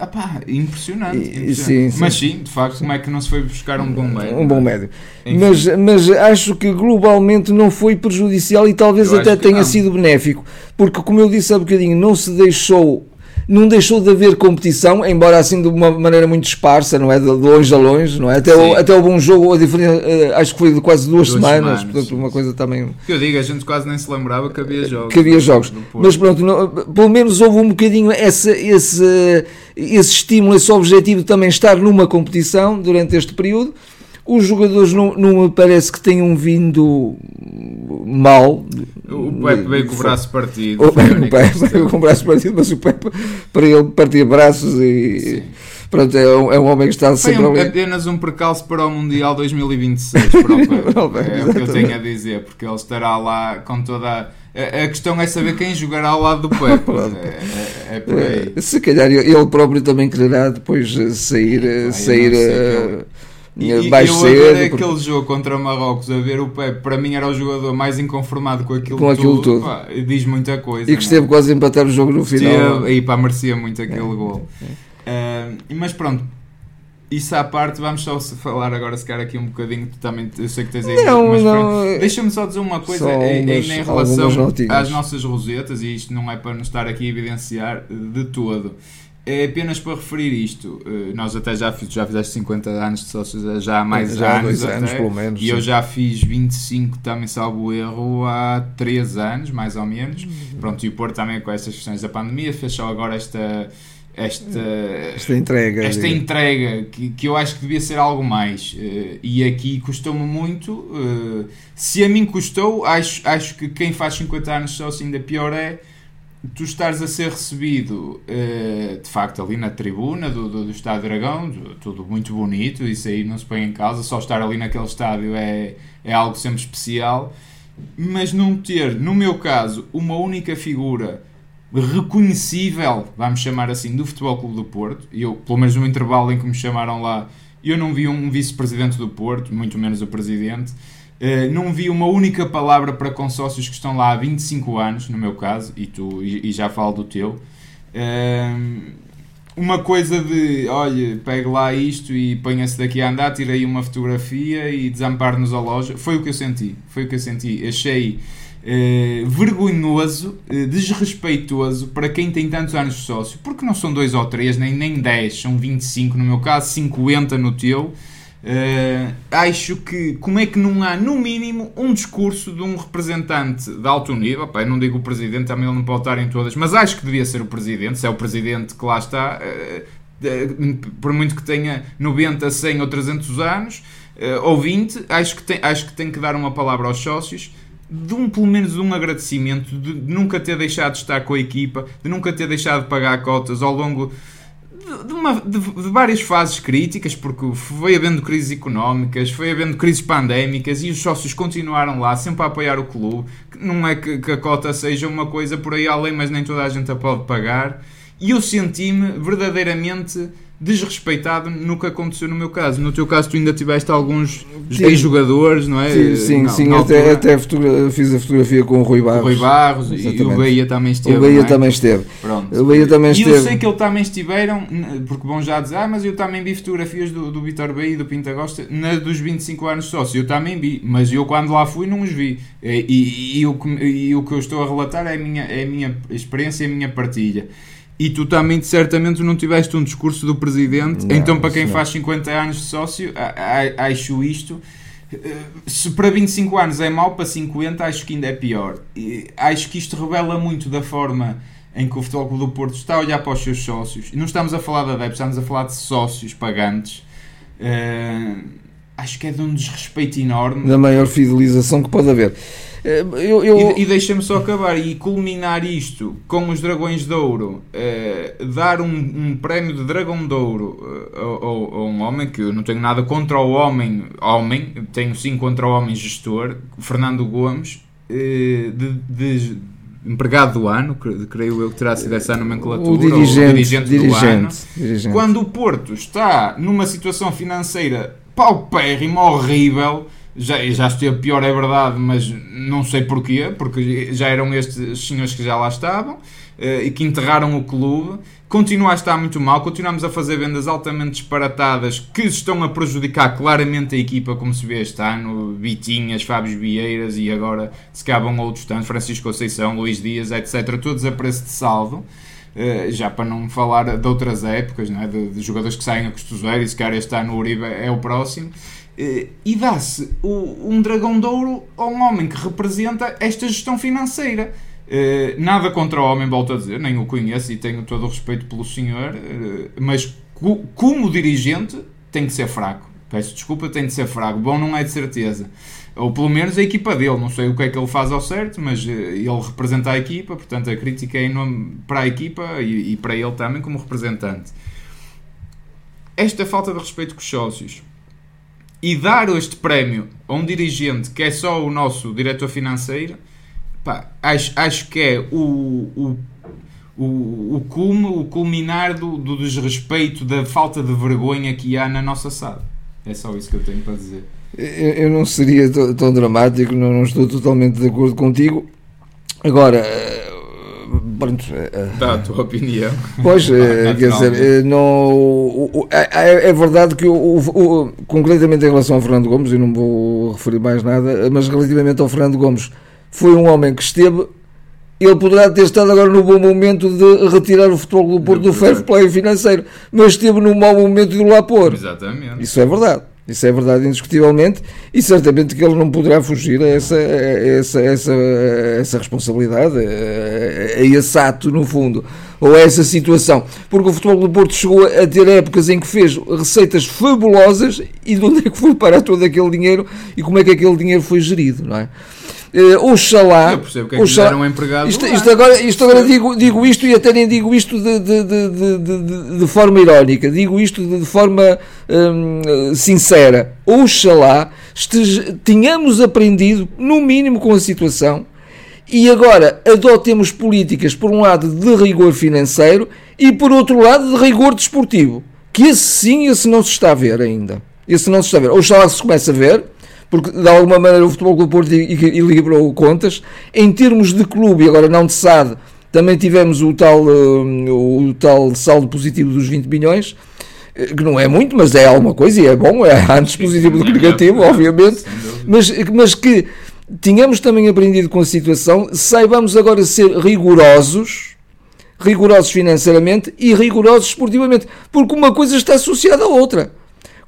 Epá, impressionante. impressionante. Sim, sim. Mas sim, de facto, como é que não se foi buscar um bom médio? Um bom médio. Mas, mas acho que globalmente não foi prejudicial e talvez eu até tenha sido benéfico, porque, como eu disse há bocadinho, não se deixou não deixou de haver competição, embora assim de uma maneira muito esparsa, não é? De longe a longe, não é? Até, o, até o bom jogo, a diferença, eh, acho que foi de quase duas, duas semanas, semanas, portanto, uma coisa também. Que eu digo, a gente quase nem se lembrava que havia jogos. Que havia jogos. Mas pronto, não, pelo menos houve um bocadinho esse, esse, esse estímulo, esse objetivo de também estar numa competição durante este período. Os jogadores não, não me parece que tenham vindo mal. O Pepe veio com o braço partido. O Pepe veio com o braço partido, mas o Pepe, para ele, partia braços e. Sim. Pronto, é um, é um homem que está sempre um, apenas um percalço para o Mundial 2026 para o Pepe. é o que eu tenho a dizer, porque ele estará lá com toda a. A questão é saber quem jogará ao lado do Pepe. é, é, é, por aí. Se calhar ele próprio também quererá depois sair. sair e, mais eu cedo. Eu porque... aquele jogo contra Marrocos a ver o Pepe, para mim era o jogador mais inconformado com aquilo, com aquilo tudo. Pá, diz muita coisa. E que esteve quase a empatar o jogo no final. E pá, merecia muito aquele é, gol. É. Uh, mas pronto, isso à parte, vamos só falar agora, se calhar aqui um bocadinho, também, eu sei que tens aí, não, mas não, deixa-me só dizer uma coisa ainda em relação às nossas rosetas, e isto não é para nos estar aqui a evidenciar de todo. É apenas para referir isto. Eh, nós até já, fiz, já fizeste 50 anos de sócios já há mais já anos. Dois até, anos, pelo menos. E sim. eu já fiz 25, também salvo erro, há 3 anos, mais ou menos. Uhum. Pronto, e o Porto também com estas questões da pandemia fez só agora esta. Esta, esta entrega, esta entrega que, que eu acho que devia ser algo mais uh, e aqui custou-me muito uh, se a mim custou, acho, acho que quem faz 50 anos sócio ainda pior é tu estares a ser recebido uh, de facto ali na tribuna do, do, do Estádio Dragão, tudo muito bonito, isso aí não se põe em causa, só estar ali naquele estádio é, é algo sempre especial, mas não ter, no meu caso, uma única figura reconhecível, vamos chamar assim, do Futebol Clube do Porto, e eu, pelo menos no intervalo em que me chamaram lá, eu não vi um vice-presidente do Porto, muito menos o presidente, Uh, não vi uma única palavra para consórcios que estão lá há 25 anos, no meu caso, e, tu, e, e já falo do teu. Uh, uma coisa de, olha, pegue lá isto e ponha-se daqui a andar, tirei uma fotografia e desampare-nos a loja. Foi o que eu senti. Foi o que eu senti. Achei uh, vergonhoso, desrespeitoso para quem tem tantos anos de sócio, porque não são dois ou três, nem, nem 10, são 25 no meu caso, 50 no teu. Uh, acho que como é que não há no mínimo um discurso de um representante de alto nível, não digo o presidente, também ele não pode estar em todas, mas acho que devia ser o presidente, se é o presidente que lá está, uh, uh, por muito que tenha 90, 100 ou 300 anos, ou 20, acho que, tem, acho que tem que dar uma palavra aos sócios de um, pelo menos um agradecimento, de nunca ter deixado de estar com a equipa, de nunca ter deixado de pagar cotas ao longo de, uma, de, de, várias fases críticas, porque foi havendo crises económicas, foi havendo crises pandémicas e os sócios continuaram lá, sempre a apoiar o clube. Não é que, que a cota seja uma coisa por aí além, mas nem toda a gente a pode pagar. E eu senti-me verdadeiramente desrespeitado no que aconteceu no meu caso. No teu caso, tu ainda tiveste alguns ex-jogadores, não é? Sim, sim, não, sim até, até fiz a fotografia com o Rui Barros. Rui Barros Exatamente. e o Bahia também esteve. O Bahia é? também esteve. Pronto. O Bahia também e esteve. eu sei que ele também estiveram, porque vão já dizer, ah, mas eu também vi fotografias do, do Vitor Bahia e do Pinta Gosta na dos 25 anos sócio. Eu também vi, mas eu quando lá fui não os vi. E, e, e, o, que, e o que eu estou a relatar é a minha, é a minha experiência e a minha partilha. E tu também, certamente, não tiveste um discurso do presidente. Não, então, para quem não. faz 50 anos de sócio, acho isto. Eh, se para 25 anos é mau, para 50 acho que ainda é pior. E acho que isto revela muito da forma em que o Futebol Clube do Porto está a olhar para os seus sócios. E não estamos a falar de adeptos, estamos a falar de sócios pagantes. Uh, acho que é de um desrespeito enorme. Da maior fidelização que pode haver. Eh, eu, eu... E, e deixa-me só acabar e culminar isto com os Dragões de Ouro, eh, dar um, um, prémio de Dragão de Ouro eh, a, um homem que eu não tenho nada contra o homem, homem tenho sim contra o homem gestor, Fernando Gomes, de, de empregado do ano, creio eu que terá sido essa a nomenclatura, o dirigente, dirigente, dirigente, do ano, dirigente. quando o Porto está numa situação financeira paupérrima, horrível já, já esteve pior, é verdade, mas não sei porquê, porque já eram estes senhores que já lá estavam uh, e que enterraram o clube. Continua a estar muito mal, continuamos a fazer vendas altamente disparatadas que estão a prejudicar claramente a equipa, como se vê este ano. Vitinhas, Fábio Vieiras e agora se cabam outros tantos, Francisco Conceição, Luís Dias, etc. Todos a preço de saldo. Uh, já para não falar de outras épocas, não é? de, de jogadores que saem a costuseiro e se calhar este ano o Uribe é o próximo. Eh, e dá-se um dragão de ouro a um homem que representa esta gestão financeira. Eh, nada contra o homem, volto a dizer, nem o conheço e tenho todo o respeito pelo senhor, eh, mas como dirigente tem que ser fraco. Peço desculpa, tem de ser fraco. Bom, não é de certeza. Ou pelo menos a equipa dele. Não sei o que é que ele faz ao certo, mas ele representa a equipa, portanto a crítica é para a equipa e, e para ele também como representante. Esta falta de respeito com os sócios e dar este prémio a um dirigente que é só o nosso diretor financeiro, pá, acho, acho que é o, o, o, o cume, o culminar do, do desrespeito, da falta de vergonha que há na nossa sala. É só isso que eu tenho para dizer. Eu não seria tão dramático, não estou totalmente de acordo contigo. Agora, pronto, Dá a tua opinião. Pois, eh, quer dizer, eh, não, é, é, é verdade que, o, o, concretamente em relação ao Fernando Gomes, eu não vou referir mais nada, mas relativamente ao Fernando Gomes, foi um homem que esteve ele poderá ter estado agora no bom momento de retirar o futebol do Porto do fair play financeiro, mas esteve no mau momento de o lá pôr. Exatamente. Isso é verdade. Isso é verdade indiscutivelmente e certamente que ele não poderá fugir a essa, a essa, a essa, a essa responsabilidade, a, esse ato no fundo, ou a essa situação. Porque o futebol do Porto chegou a ter épocas em que fez receitas fabulosas e de onde é que foi parar todo aquele dinheiro e como é que aquele dinheiro foi gerido, não é? Uh, oxalá. Eu percebo que é oxalá, um empregado. Isto, isto, agora, isto agora digo, digo isto e até nem digo isto de, de, de, de, forma irónica, digo isto de, forma hum, sincera. Oxalá tenhamos aprendido, no mínimo, com a situação e agora adotemos políticas, por um lado, de rigor financeiro e, por outro lado, de rigor desportivo. Que esse sim, esse não se está a ver ainda. Esse não se está a ver. Oxalá se começa a ver porque de alguma maneira o Futebol Clube Porto equilibrou contas. Em termos de clube, e agora não de SAD, também tivemos o tal, eh, o tal saldo positivo dos 20 milhões, eh, que não é muito, mas é alguma coisa e é bom, é antes positivo do que negativo, obviamente, mas, mas que tínhamos também aprendido com a situação, saibamos agora ser rigorosos, rigorosos financeiramente e rigorosos esportivamente, porque uma coisa está associada à outra.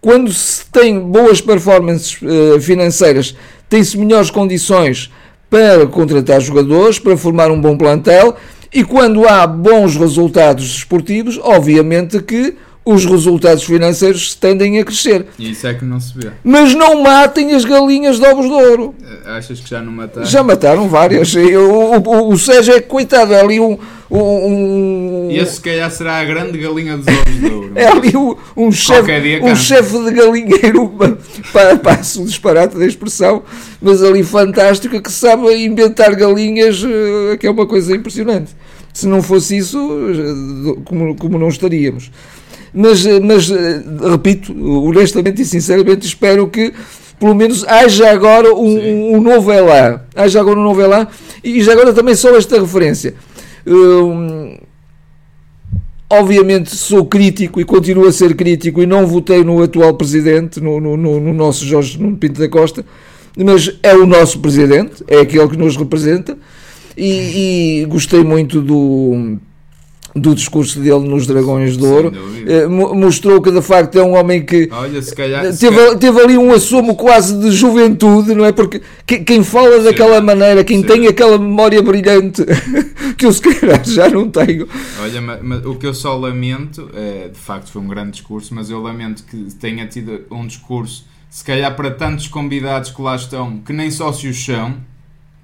Quando se tem boas performances uh, financeiras, tem-se melhores condições para contratar jogadores, para formar um bom plantel, e quando há bons resultados esportivos, obviamente que os resultados financeiros tendem a crescer. E isso é que não se vê. Mas não matem as galinhas de ovos de ouro. Eh, achas que já não mataram? Já mataram várias. O, o, o Sérgio é coitado, é ali um, um, e esse se calhar será a grande galinha dos ovos de ouro. É ali um, um chefe um chef de galinheiro passo um disparate da expressão, mas ali fantástico que sabe inventar galinhas, eh, que é uma coisa impressionante. Se não fosse isso, eh, como, como não estaríamos. Mas, eh, mas repito, honestamente e sinceramente, espero que pelo menos haja agora um, um novo Elá. Haja agora um novo Elá. E já agora também só esta referência. Hum, obviamente sou crítico e continuo a ser crítico e não votei no atual presidente, no, no, no nosso Jorge Nuno Pinto da Costa, mas é o nosso presidente, é aquele que nos representa e, e gostei muito do do discurso dele nos Dragões de Ouro, eh, mostrou que de facto é um homem que Olha, calhar, teve, calhar... teve, ali um assomo quase de juventude, não é? Porque quem fala Sim. daquela maneira, quem Sim. tem aquela memória brilhante que eu se calhar já não tenho. Olha, mas, mas, o que eu só lamento, é, de facto foi um grande discurso, mas eu lamento que tenha tido um discurso, se calhar para tantos convidados que lá estão, que nem sócios são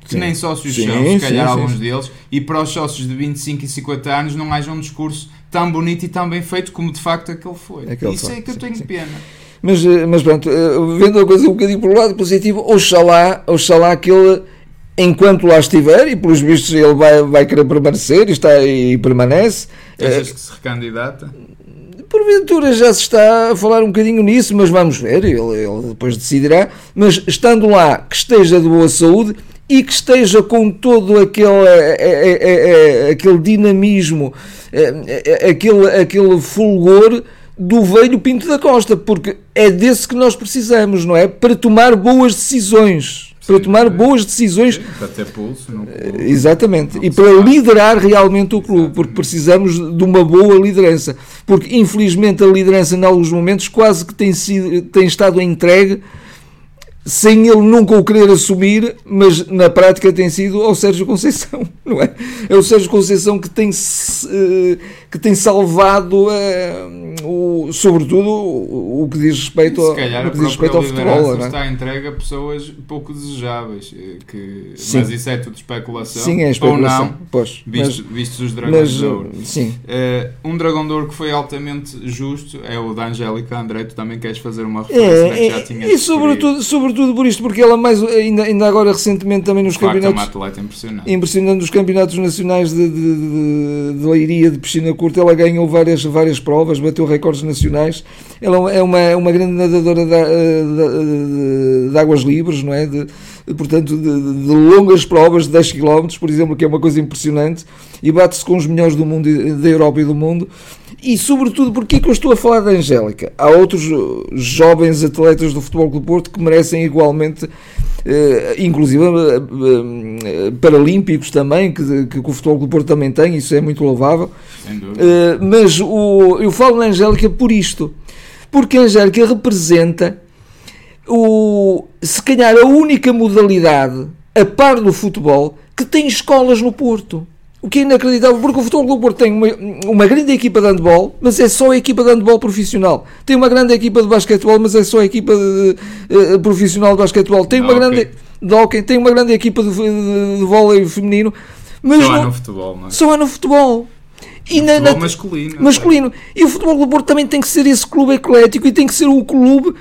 que sim. nem sócios sim, são, se calhar sim, alguns deles, e para os sócios de 25 e 50 anos não haja um discurso tão bonito e tão bem feito como de facto aquele foi. Aquele Isso foi, é que eu tenho pena. Mas, eh, mas pronto, eh, vendo a coisa um bocadinho pelo lado positivo, oxalá, oxalá que ele, enquanto lá estiver, e pelos vistos ele vai, vai querer permanecer e, está, e permanece. Achas é, que se recandidata? Porventura já se está a falar um bocadinho nisso, mas vamos ver, ele, ele depois decidirá. Mas estando lá, que esteja de boa saúde e que esteja com todo aquele, é, é, aquele dinamismo, aquele, aquele fulgor do velho Pinto da Costa, porque é desse que nós precisamos, não é? Para tomar boas decisões. Sim, para tomar boas decisões. Sim, para ter pulso. Clube, Exatamente. E para liderar realmente o clube, porque precisamos de uma boa liderança. Porque, infelizmente, a liderança, em alguns momentos, quase que tem, sido, tem estado entregue sem ele nunca o querer assumir, mas na prática tem sido ao Sérgio Conceição, não é? É o Sérgio Conceição que tem, eh, que tem salvado, eh, o, sobretudo, o que diz respeito, ao, que diz respeito ao futebol. Não é? está entregue a pessoas pouco desejáveis, eh, que, mas isso é tudo especulação. Sim, é especulação. Ou não, pois, visto, mas, vistos os dragões mas, de ouro. Sim. Uh, um dragão de ouro que foi altamente justo é o da Angélica André. Tu também queres fazer uma referência é, que já tinha E sobretudo, sobretudo sobretudo por isto, porque ela mais ainda, ainda agora recentemente também nos claro campeonatos. É atleta impressionante. Impressionante nos campeonatos nacionais de, de, de, de, leiria de piscina curta, ela ganhou várias, várias provas, bateu recordes nacionais. Ela é uma, uma grande nadadora de, de, de águas livres, não é? Portanto, de, de, longas provas de 10 km, por exemplo, que é uma coisa impressionante, e bate-se com os melhores do mundo, da Europa e do mundo. E, sobretudo, porque é que eu estou a falar da Angélica? Há outros jovens atletas do Futebol Clube Porto que merecem igualmente, eh, inclusive eh, paralímpicos também, que, que, o Futebol Clube Porto também tem, isso é muito louvável. Eh, mas o, eu falo na Angélica por isto, porque a Angélica representa o, se calhar a única modalidade, a par do futebol, que tem escolas no Porto. O que é inacreditável, porque o Futebol do Porto tem uma, uma grande equipa de handball, mas é só a equipa de handball profissional. Tem uma grande equipa de basquetebol, mas é só a equipa de, de, de, profissional de basquetebol. Tem uma grande de hockey, tem uma grande equipa de, de, de vôlei feminino. Mas só não, há no futebol, não é? Só há no futebol. E no na, futebol na, masculino. Masculino. E o Futebol do Porto também tem que ser esse clube eclético e tem que ser um clube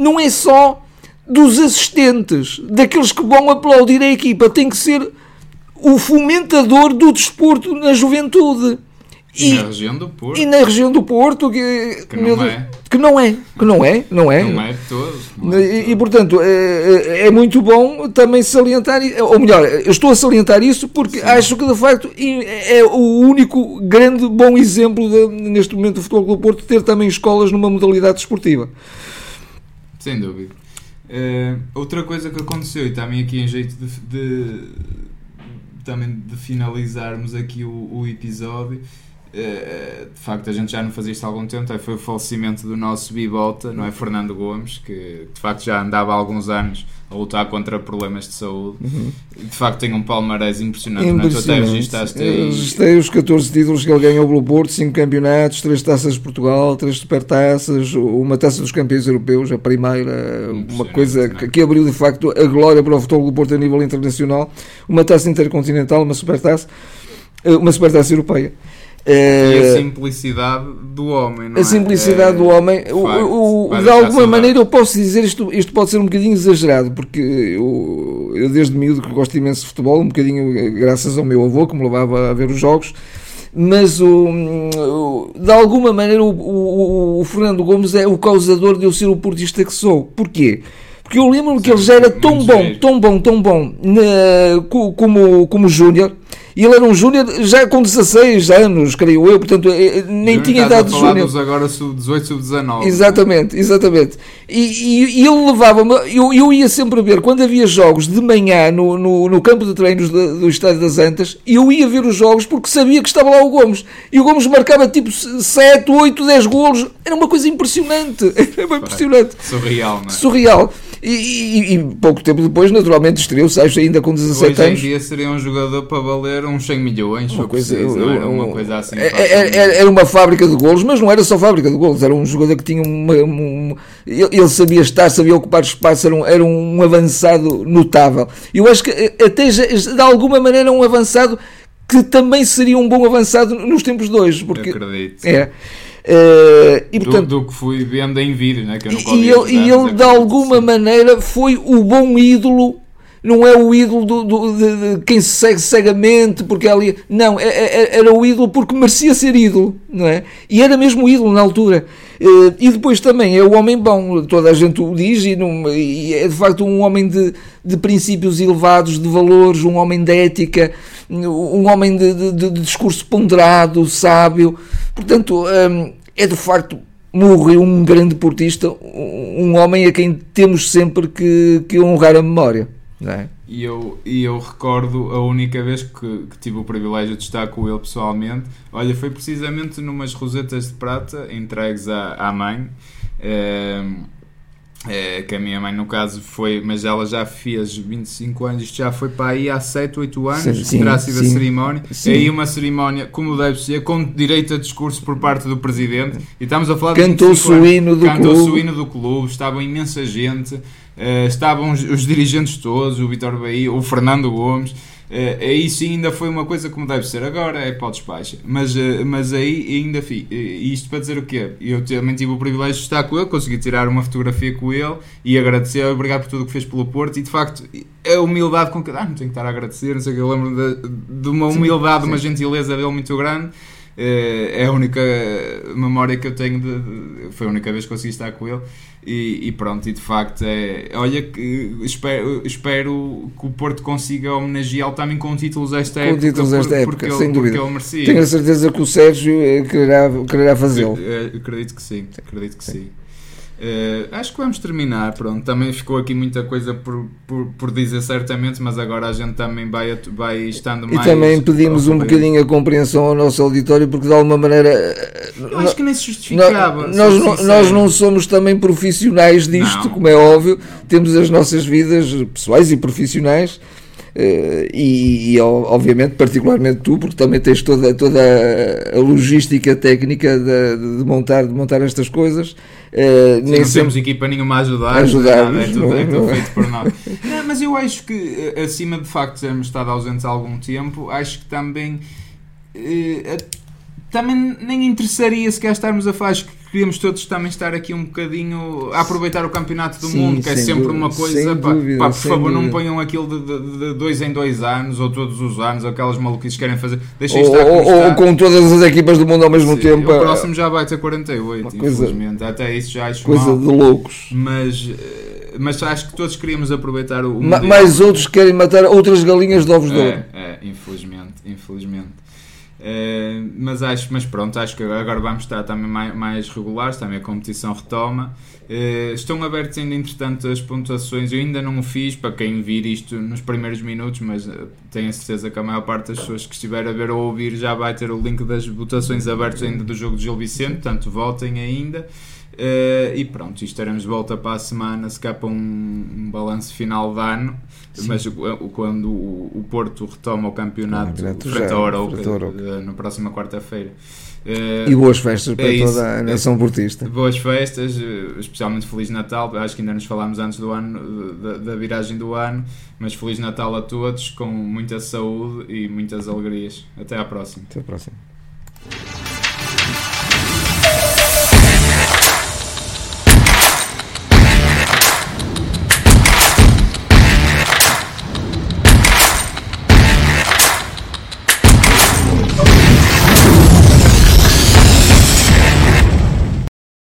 não é só dos assistentes, daqueles que vão aplaudir a equipa, tem que ser o fomentador do desporto na juventude. E, e, na região do Porto. E na região do Porto, que, que, não, é. que não é. Que não é, não é. Não é de todos. É e, e, portanto, é, é, muito bom também salientar, ou melhor, eu estou a salientar isso porque Sim. acho que de facto é o único grande bom exemplo de, neste momento do Futebol do Porto ter também escolas numa modalidade desportiva. Sem dúvida. Uh, outra coisa que aconteceu, e também aqui em jeito de, de também de finalizarmos aqui o, o episódio, de facto a gente já não fazia isto há algum tempo, foi o falecimento do nosso bibota, não é? Fernando Gomes, que de facto já andava há alguns anos a lutar contra problemas de saúde. Uhum. De facto tem um palmarés impressionante, impressionante. Não, tu até registaste os 14 títulos que ele ganhou pelo Porto, 5 campeonatos, 3 taças de Portugal, 3 supertaças, uma taça dos campeões europeus, a primeira, uma coisa que, que, abriu de facto a glória para o futebol do Porto a nível internacional, uma taça intercontinental, uma supertaça uma supertaça europeia. E a simplicidade do homem, A simplicidade é, do homem. O, o, de alguma maneira eu posso dizer isto, isto pode ser um bocadinho exagerado, porque eu, eu desde miúdo que gosto imenso de futebol, um bocadinho eh, graças ao meu avô que me levava a ver os jogos, mas o, de alguma maneira o, o, o Fernando Gomes é o causador de eu ser o portista que sou. Porquê? Porque eu lembro-me que ele já era tão bom, tão bom, tão bom na, como, como Júnior e ele era um júnior já com 16 anos, creio eu, portanto eh, eh, nem tinha idade de júnior. agora sub-18, sub-19. Exatamente, exatamente. E, e, e ele levava-me, eu, eu ia sempre ver, quando havia jogos de manhã no, no, no campo de treinos do, do Estádio das Antas, eu ia ver os jogos porque sabia que estava lá o Gomes. E o Gomes marcava tipo 7, 8, 10 golos. Era uma coisa impressionante. Era impressionante. Surreal, não é? Surreal. E, e, e, pouco tempo depois, naturalmente, estreou-se, ainda com 17 Hoje anos. Hoje em dia seria um jogador para valer uns 100 milhões, uma coisa, preciso, eu, era uma coisa assim. Era, é, é, é, era, uma fábrica de golos, mas não era só fábrica de golos, era um jogador que tinha uma. uma ele sabia estar, sabia ocupar espaço, era um, era um avançado notável. Eu acho que até já, de alguma maneira um avançado que também seria um bom avançado nos tempos de hoje. Porque, acredito. É. Uh, e, portanto, do, do, que fui vendo em vídeo, né, que eu e, ele, e ele de alguma maneira foi o bom ídolo não é o ídolo do, do, de, de, quem se segue cegamente porque é ali. Não, é, é, é, era o ídolo porque merecia ser ídolo, não é? E era mesmo ídolo na altura. Uh, e depois também é o homem bom, toda a gente o diz, e, não, e é de facto um homem de, de princípios elevados, de valores, um homem de ética, um homem de, discurso ponderado, sábio. Portanto, um, é de facto morreu um grande portista, um homem a quem temos sempre que, que honrar a memória. É? E, eu, e eu recordo a única vez que, que, tive o privilégio de estar com ele pessoalmente. Olha, foi precisamente numas rosetas de prata entregues à, à mãe. É, é, que a minha mãe, no caso, foi, mas ela já fez 25 anos, isto já foi para aí há 7, 8 anos, sim, terá sido sim, a cerimónia. Sim. aí uma cerimónia, como deve ser, com direito a discurso por parte do presidente. E estamos a falar Cantou-se o hino do Cantou clube. o hino do clube, estava imensa gente, uh, estavam os, os, dirigentes todos, o Vitor Bahia, o Fernando Gomes. Uh, aí sim ainda foi uma coisa como deve ser agora, é para o despacho. Mas, uh, mas aí ainda fi. Uh, isto para dizer o quê? Eu também tive o privilégio de estar com ele, consegui tirar uma fotografia com ele e agradecer, obrigado por tudo o que fez pelo Porto. E de facto, a humildade com que. Ah, não tenho que estar a agradecer, não sei o que. Eu lembro de, de uma humildade, sim, sim. uma gentileza dele muito grande. é a única memória que eu tenho, de, de, foi a única vez que consegui estar com ele. E, e, pronto, e de facto é. Olha, que espero, espero que o Porto consiga homenageá-lo também com títulos esta com época. títulos esta época, porque sem ele, dúvida. Porque ele merecia. Tenho a certeza que o Sérgio eh, quererá, quererá fazê-lo. Acredito que sim, acredito que sim. sim. Uh, acho que vamos terminar, pronto. Também ficou aqui muita coisa por, por, por dizer certamente, mas agora a gente também vai, vai estando mais. E também pedimos um bocadinho a compreensão ao nosso auditório, porque de alguma maneira. Eu acho que nem se justificava. Nós, nós, nós não somos também profissionais disto, não, como é óbvio. Temos as nossas vidas pessoais e profissionais. Uh, e, e, obviamente particularmente tu porque também tens toda, toda a logística técnica de, de montar, de montar estas coisas Uh, nem não temos equipa nenhuma a ajudar, ajudar é, tudo, é tudo feito por nós. não, mas eu acho que, eh, acima de facto termos estado ausentes há algum tempo, acho que também. Uh, também nem interessaria sequer estarmos a falar. Queríamos todos também estar aqui um bocadinho a aproveitar o campeonato do sim, mundo, que é sempre dúvida, uma coisa. Pá, dúvida, pá, por favor, dúvida. não ponham aquilo de, de, de, dois em dois anos ou todos os anos, aquelas maluquices que querem fazer. Deixem ou, estar ou, ou, com todas as equipas do mundo ao mesmo sim, tempo. O próximo já vai ter 48, infelizmente. Até isso já acho Coisa mal. de loucos. Mas mas acho que todos queríamos aproveitar o. Ma mais outros querem matar outras galinhas de ovos é, de ouro. É, infelizmente, infelizmente. Uh, mas acho, mas pronto, acho que agora vamos estar também mais, mais regulares, também a competição retoma. Uh, estão abertos ainda, entretanto, as pontuações. Eu ainda não o fiz para quem vir isto nos primeiros minutos, mas uh, tenho a certeza que a maior parte das pessoas que estiver a ver ou ouvir já vai ter o link das votações abertas ainda do jogo de Gil Vicente, portanto, votem ainda. Uh, e pronto, estaremos de volta para a semana, se cá para um, um balanço final de ano, Sim. mas quando o, Porto retoma o campeonato, o frente ao Arouca, na próxima quarta-feira. Uh, e boas festas para é toda a nação portista. Boas festas, eh, especialmente Feliz Natal. Acho que ainda nos falámos antes do ano, da, da, viragem do ano, mas Feliz Natal a todos, com muita saúde e muitas alegrias. Até à próxima. Até à próxima.